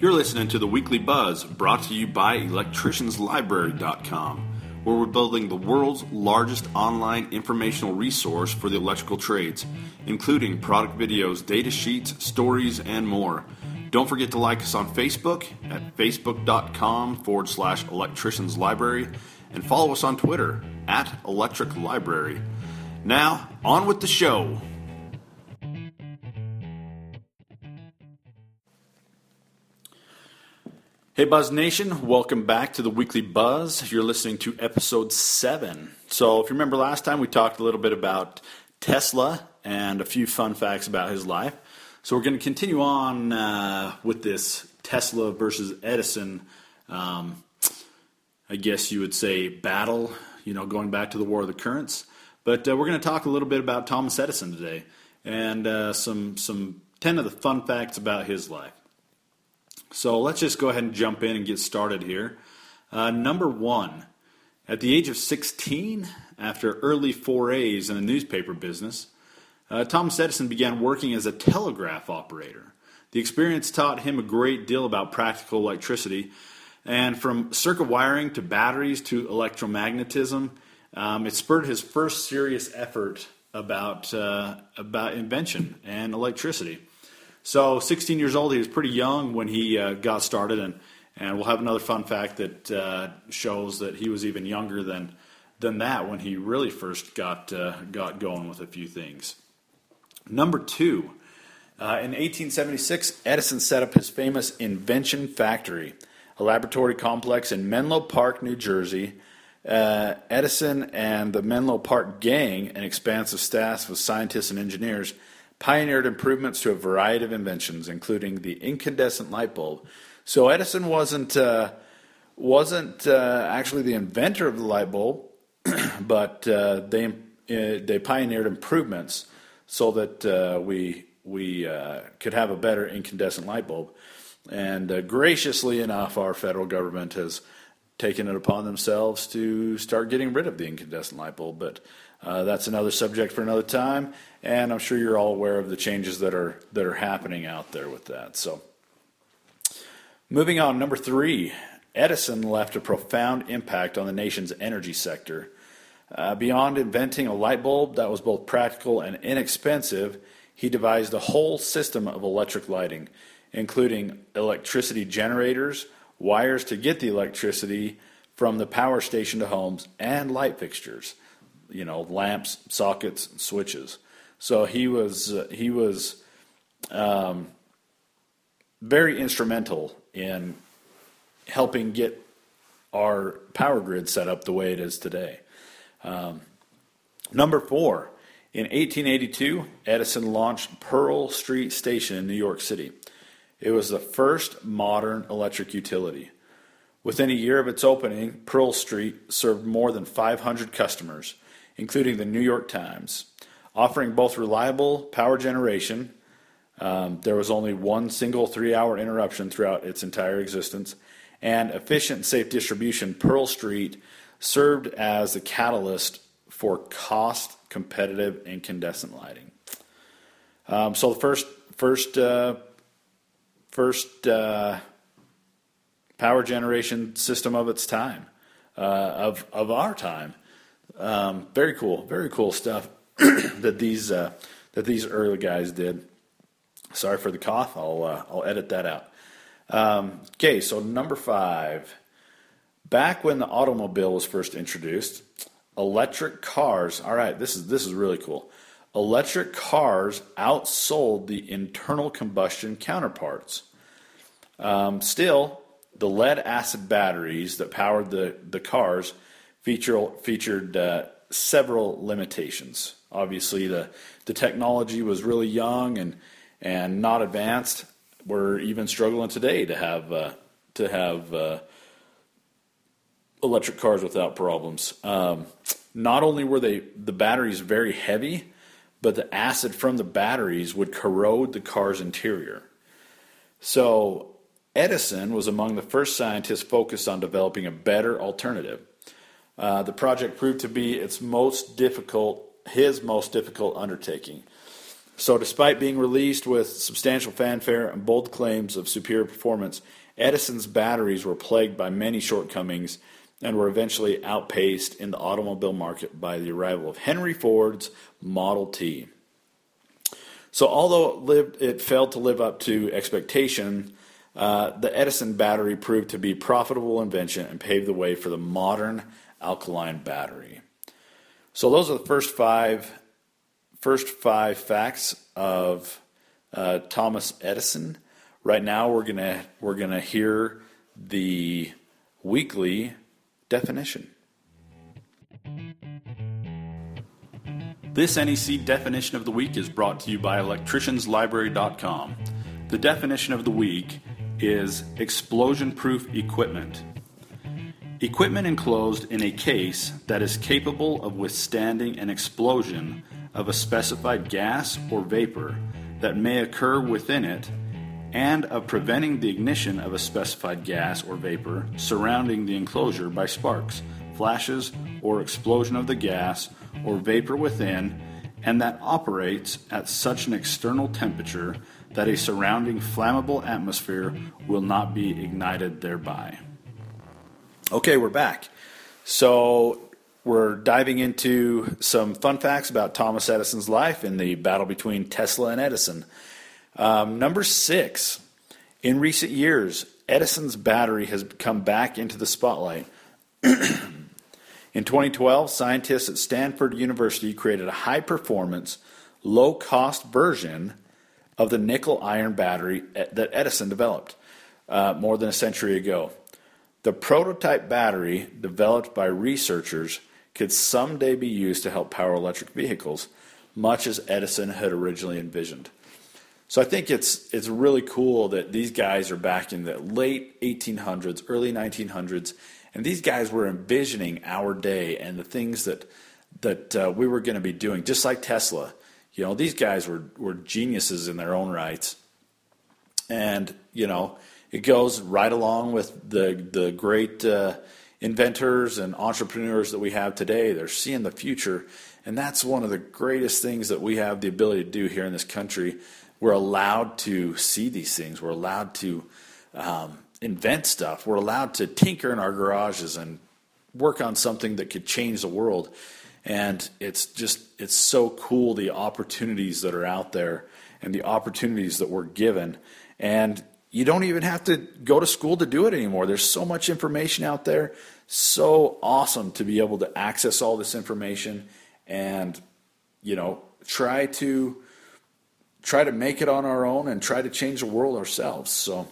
You're listening to the Weekly Buzz brought to you by electricianslibrary.com, where we're building the world's largest online informational resource for the electrical trades, including product videos, data sheets, stories, and more. Don't forget to like us on Facebook at facebook.com forward slash electricians library and follow us on Twitter at electric library. Now, on with the show. Hey, Buzz Nation, welcome back to the Weekly Buzz. You're listening to episode seven. So, if you remember last time, we talked a little bit about Tesla and a few fun facts about his life. So, we're going to continue on uh, with this Tesla versus Edison, um, I guess you would say, battle, you know, going back to the War of the Currents. But uh, we're going to talk a little bit about Thomas Edison today and uh, some, some 10 of the fun facts about his life. So let's just go ahead and jump in and get started here. Uh, number one, at the age of 16, after early forays in the newspaper business, uh, Thomas Edison began working as a telegraph operator. The experience taught him a great deal about practical electricity, and from circuit wiring to batteries to electromagnetism, um, it spurred his first serious effort about uh, about invention and electricity. So, 16 years old, he was pretty young when he uh, got started, and, and we'll have another fun fact that uh, shows that he was even younger than than that when he really first got uh, got going with a few things. Number two, uh, in 1876, Edison set up his famous Invention Factory, a laboratory complex in Menlo Park, New Jersey. Uh, Edison and the Menlo Park gang, an expansive staff of scientists and engineers, pioneered improvements to a variety of inventions, including the incandescent light bulb. So Edison wasn't uh, wasn't uh, actually the inventor of the light bulb, but uh, they uh, they pioneered improvements so that uh, we we uh, could have a better incandescent light bulb. And graciously enough, our federal government has taken it upon themselves to start getting rid of the incandescent light bulb, but uh, that's another subject for another time, and I'm sure you're all aware of the changes that are that are happening out there with that. So, moving on, number three, Edison left a profound impact on the nation's energy sector. Uh, beyond inventing a light bulb that was both practical and inexpensive, he devised a whole system of electric lighting, including electricity generators, wires to get the electricity from the power station to homes, and light fixtures you know, lamps, sockets, switches. So he was uh, he was um, very instrumental in helping get our power grid set up the way it is today. Um, number four, in 1882, Edison launched Pearl Street Station in New York City. It was the first modern electric utility. Within a year of its opening, Pearl Street served more than 500 customers including the New York Times, offering both reliable power generation. Um, there was only one single three hour interruption throughout its entire existence, and efficient safe distribution. Pearl Street served as the catalyst for cost competitive incandescent lighting. Um, so the first first uh, first uh, power generation system of its time, uh, of of our time, um, very cool, very cool stuff that these uh, that these early guys did. Sorry for the cough. I'll uh, I'll edit that out. Um, okay, so number five. Back when the automobile was first introduced, electric cars. All right, this is this is really cool. Electric cars outsold the internal combustion counterparts. Um, still, the lead acid batteries that powered the, the cars feature, featured uh, several limitations. Obviously, the, the technology was really young and, and not advanced. We're even struggling today to have, uh, to have uh, electric cars without problems. Um, not only were they the batteries very heavy, but the acid from the batteries would corrode the car's interior. So Edison was among the first scientists focused on developing a better alternative. Uh, the project proved to be its most difficult, his most difficult undertaking. So, despite being released with substantial fanfare and bold claims of superior performance, Edison's batteries were plagued by many shortcomings and were eventually outpaced in the automobile market by the arrival of Henry Ford's Model T. So, although it, lived, it failed to live up to expectation, uh, the Edison battery proved to be a profitable invention and paved the way for the modern alkaline battery. So, those are the first five first five facts of uh, Thomas Edison. Right now, we're gonna we're gonna hear the weekly definition. This NEC definition of the week is brought to you by electricianslibrary.com. The definition of the week is explosion proof equipment. Equipment enclosed in a case that is capable of withstanding an explosion of a specified gas or vapor that may occur within it and of preventing the ignition of a specified gas or vapor surrounding the enclosure by sparks, flashes, or explosion of the gas or vapor within, and that operates at such an external temperature that a surrounding flammable atmosphere will not be ignited thereby. Okay, we're back. So, we're diving into some fun facts about Thomas Edison's life in the battle between Tesla and Edison. Um, number six, in recent years, Edison's battery has come back into the spotlight. in 2012, scientists at Stanford University created a high performance, low cost version of the nickel iron battery that Edison developed uh, more than a century ago. The prototype battery, developed by researchers, could someday be used to help power electric vehicles, much as Edison had originally envisioned. So I think it's it's really cool that these guys are back in the late 1800s, early 1900s, and these guys were envisioning our day and the things that that uh, we were going to be doing, just like Tesla. You know, these guys were were geniuses in their own rights, and you know, it goes right along with the the great. Uh, inventors and entrepreneurs that we have today. They're seeing the future. And that's one of the greatest things that we have the ability to do here in this country. We're allowed to see these things. We're allowed to um, invent stuff. We're allowed to tinker in our garages and work on something that could change the world. And it's just, it's so cool the opportunities that are out there and the opportunities that we're given. And you don't even have to go to school to do it anymore. There's so much information out there. So awesome to be able to access all this information and you know try to try to make it on our own and try to change the world ourselves. So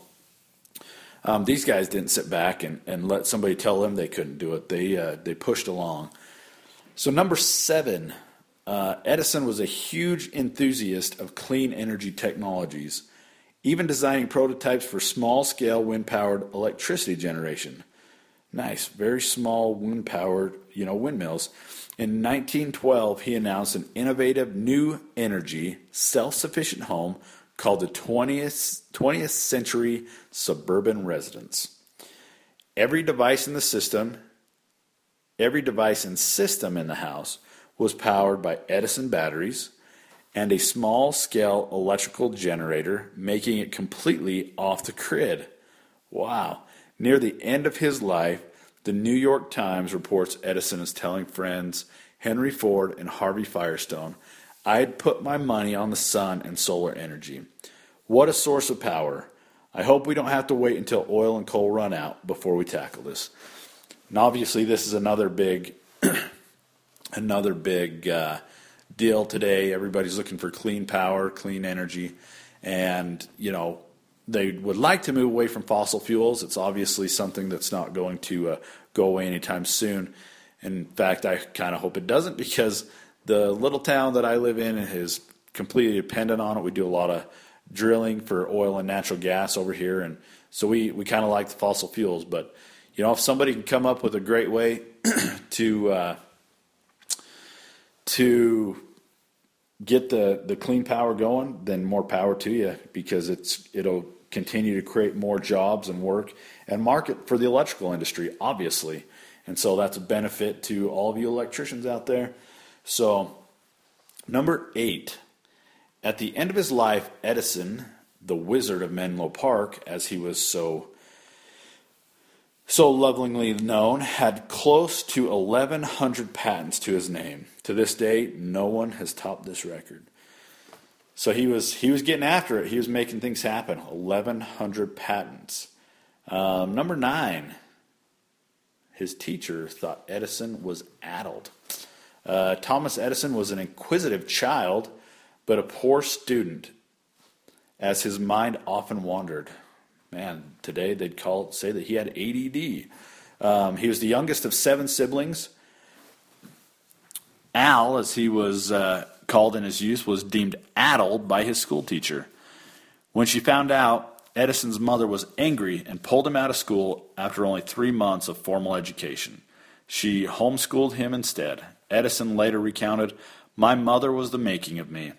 um, these guys didn't sit back and, and let somebody tell them they couldn't do it. They uh, they pushed along. So number seven, uh, Edison was a huge enthusiast of clean energy technologies even designing prototypes for small scale wind powered electricity generation. Nice, very small wind powered, you know, windmills. In 1912, he announced an innovative new energy, self sufficient home called the 20th, 20th Century Suburban Residence. Every device in the system, every device and system in the house was powered by Edison batteries, and a small scale electrical generator, making it completely off the grid. Wow. Near the end of his life, the New York Times reports Edison is telling friends Henry Ford and Harvey Firestone, I'd put my money on the sun and solar energy. What a source of power. I hope we don't have to wait until oil and coal run out before we tackle this. And obviously, this is another big, another big uh, deal today. Everybody's looking for clean power, clean energy, and you know they would like to move away from fossil fuels. It's obviously something that's not going to uh, go away anytime soon. In fact, I kind of hope it doesn't because the little town that I live in is completely dependent on it. We do a lot of drilling for oil and natural gas over here, and so we, we kind of like the fossil fuels. But you know, if somebody can come up with a great way to uh, to get the, the clean power going, then more power to you because it's it'll continue to create more jobs and work and market for the electrical industry, obviously. And so that's a benefit to all of you electricians out there. So, number eight, at the end of his life, Edison, the wizard of Menlo Park, as he was so so lovingly known, had close to 1,100 patents to his name. To this day, no one has topped this record. So he was he was getting after it. He was making things happen. 1,100 patents. Um, number nine, his teacher thought Edison was addled. Uh, Thomas Edison was an inquisitive child, but a poor student, as his mind often wandered. Man, today they'd call say that he had ADD. Um, he was the youngest of seven siblings. Al, as he was uh, called in his youth, was deemed addled by his school teacher. When she found out, Edison's mother was angry and pulled him out of school after only three months of formal education. She homeschooled him instead. Edison later recounted, My mother was the making of me.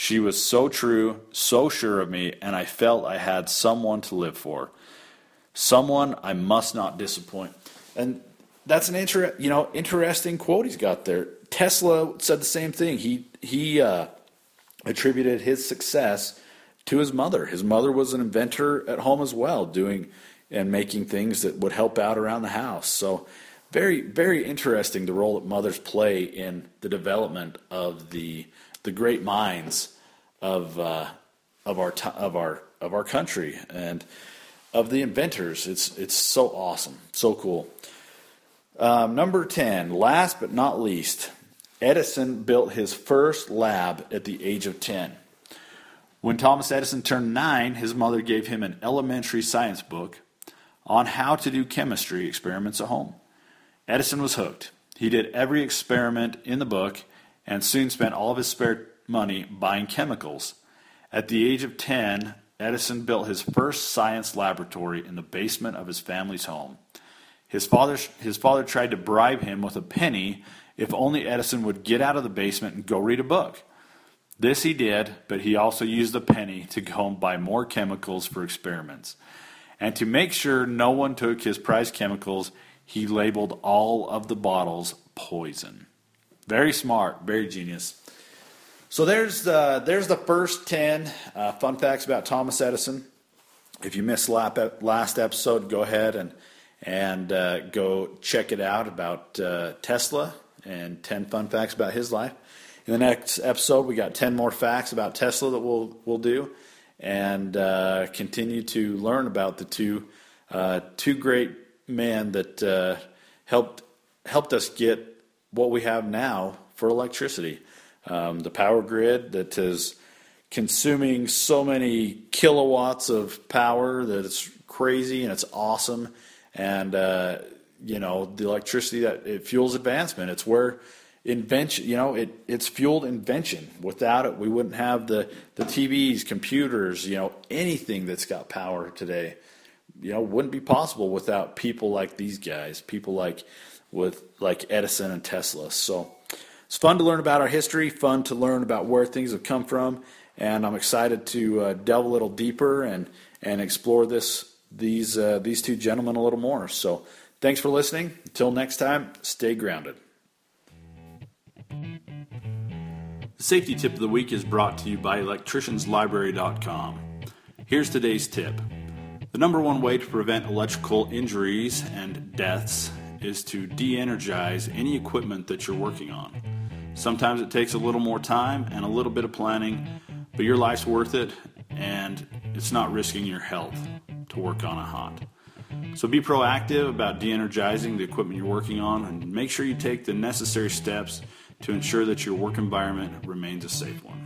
She was so true, so sure of me, and I felt I had someone to live for. Someone I must not disappoint. And that's an inter- you know interesting quote he's got there. Tesla said the same thing. He he uh, attributed his success to his mother. His mother was an inventor at home as well, doing and making things that would help out around the house. So very very interesting the role that mothers play in the development of the the great minds of uh, of our of our of our country and of the inventors. It's it's so awesome, so cool. Um, number ten, last but not least, Edison built his first lab at the age of ten. When Thomas Edison turned nine, his mother gave him an elementary science book on how to do chemistry experiments at home. Edison was hooked. He did every experiment in the book and soon spent all of his spare money buying chemicals. At the age of 10, Edison built his first science laboratory in the basement of his family's home. His father, his father tried to bribe him with a penny if only Edison would get out of the basement and go read a book. This he did, but he also used the penny to go and buy more chemicals for experiments. And to make sure no one took his prized chemicals, he labeled all of the bottles poison. Very smart, very genius. So there's the, there's the first 10 uh, fun facts about Thomas Edison. If you missed last episode, go ahead and, and uh, go check it out about uh, Tesla and 10 fun facts about his life. In the next episode, we got 10 more facts about Tesla that we'll, we'll do and uh, continue to learn about the two, uh, two great men that uh, helped, helped us get what we have now for electricity. Um, the power grid that is consuming so many kilowatts of power that it's crazy and it's awesome. And, uh, you know, the electricity that it fuels advancement. It's where invention, you know, it, it's fueled invention. Without it, we wouldn't have the, the TVs, computers, you know, anything that's got power today. You know, wouldn't be possible without people like these guys, people like with like Edison and Tesla. So it's fun to learn about our history, fun to learn about where things have come from, and I'm excited to uh, delve a little deeper and and explore this these uh, these two gentlemen a little more. So thanks for listening. Until next time, stay grounded. The safety tip of the week is brought to you by electricianslibrary.com. Here's today's tip. The number one way to prevent electrical injuries and deaths is to de energize any equipment that you're working on. Sometimes it takes a little more time and a little bit of planning, but your life's worth it and it's not risking your health to work on a hot. So be proactive about de energizing the equipment you're working on and make sure you take the necessary steps to ensure that your work environment remains a safe one.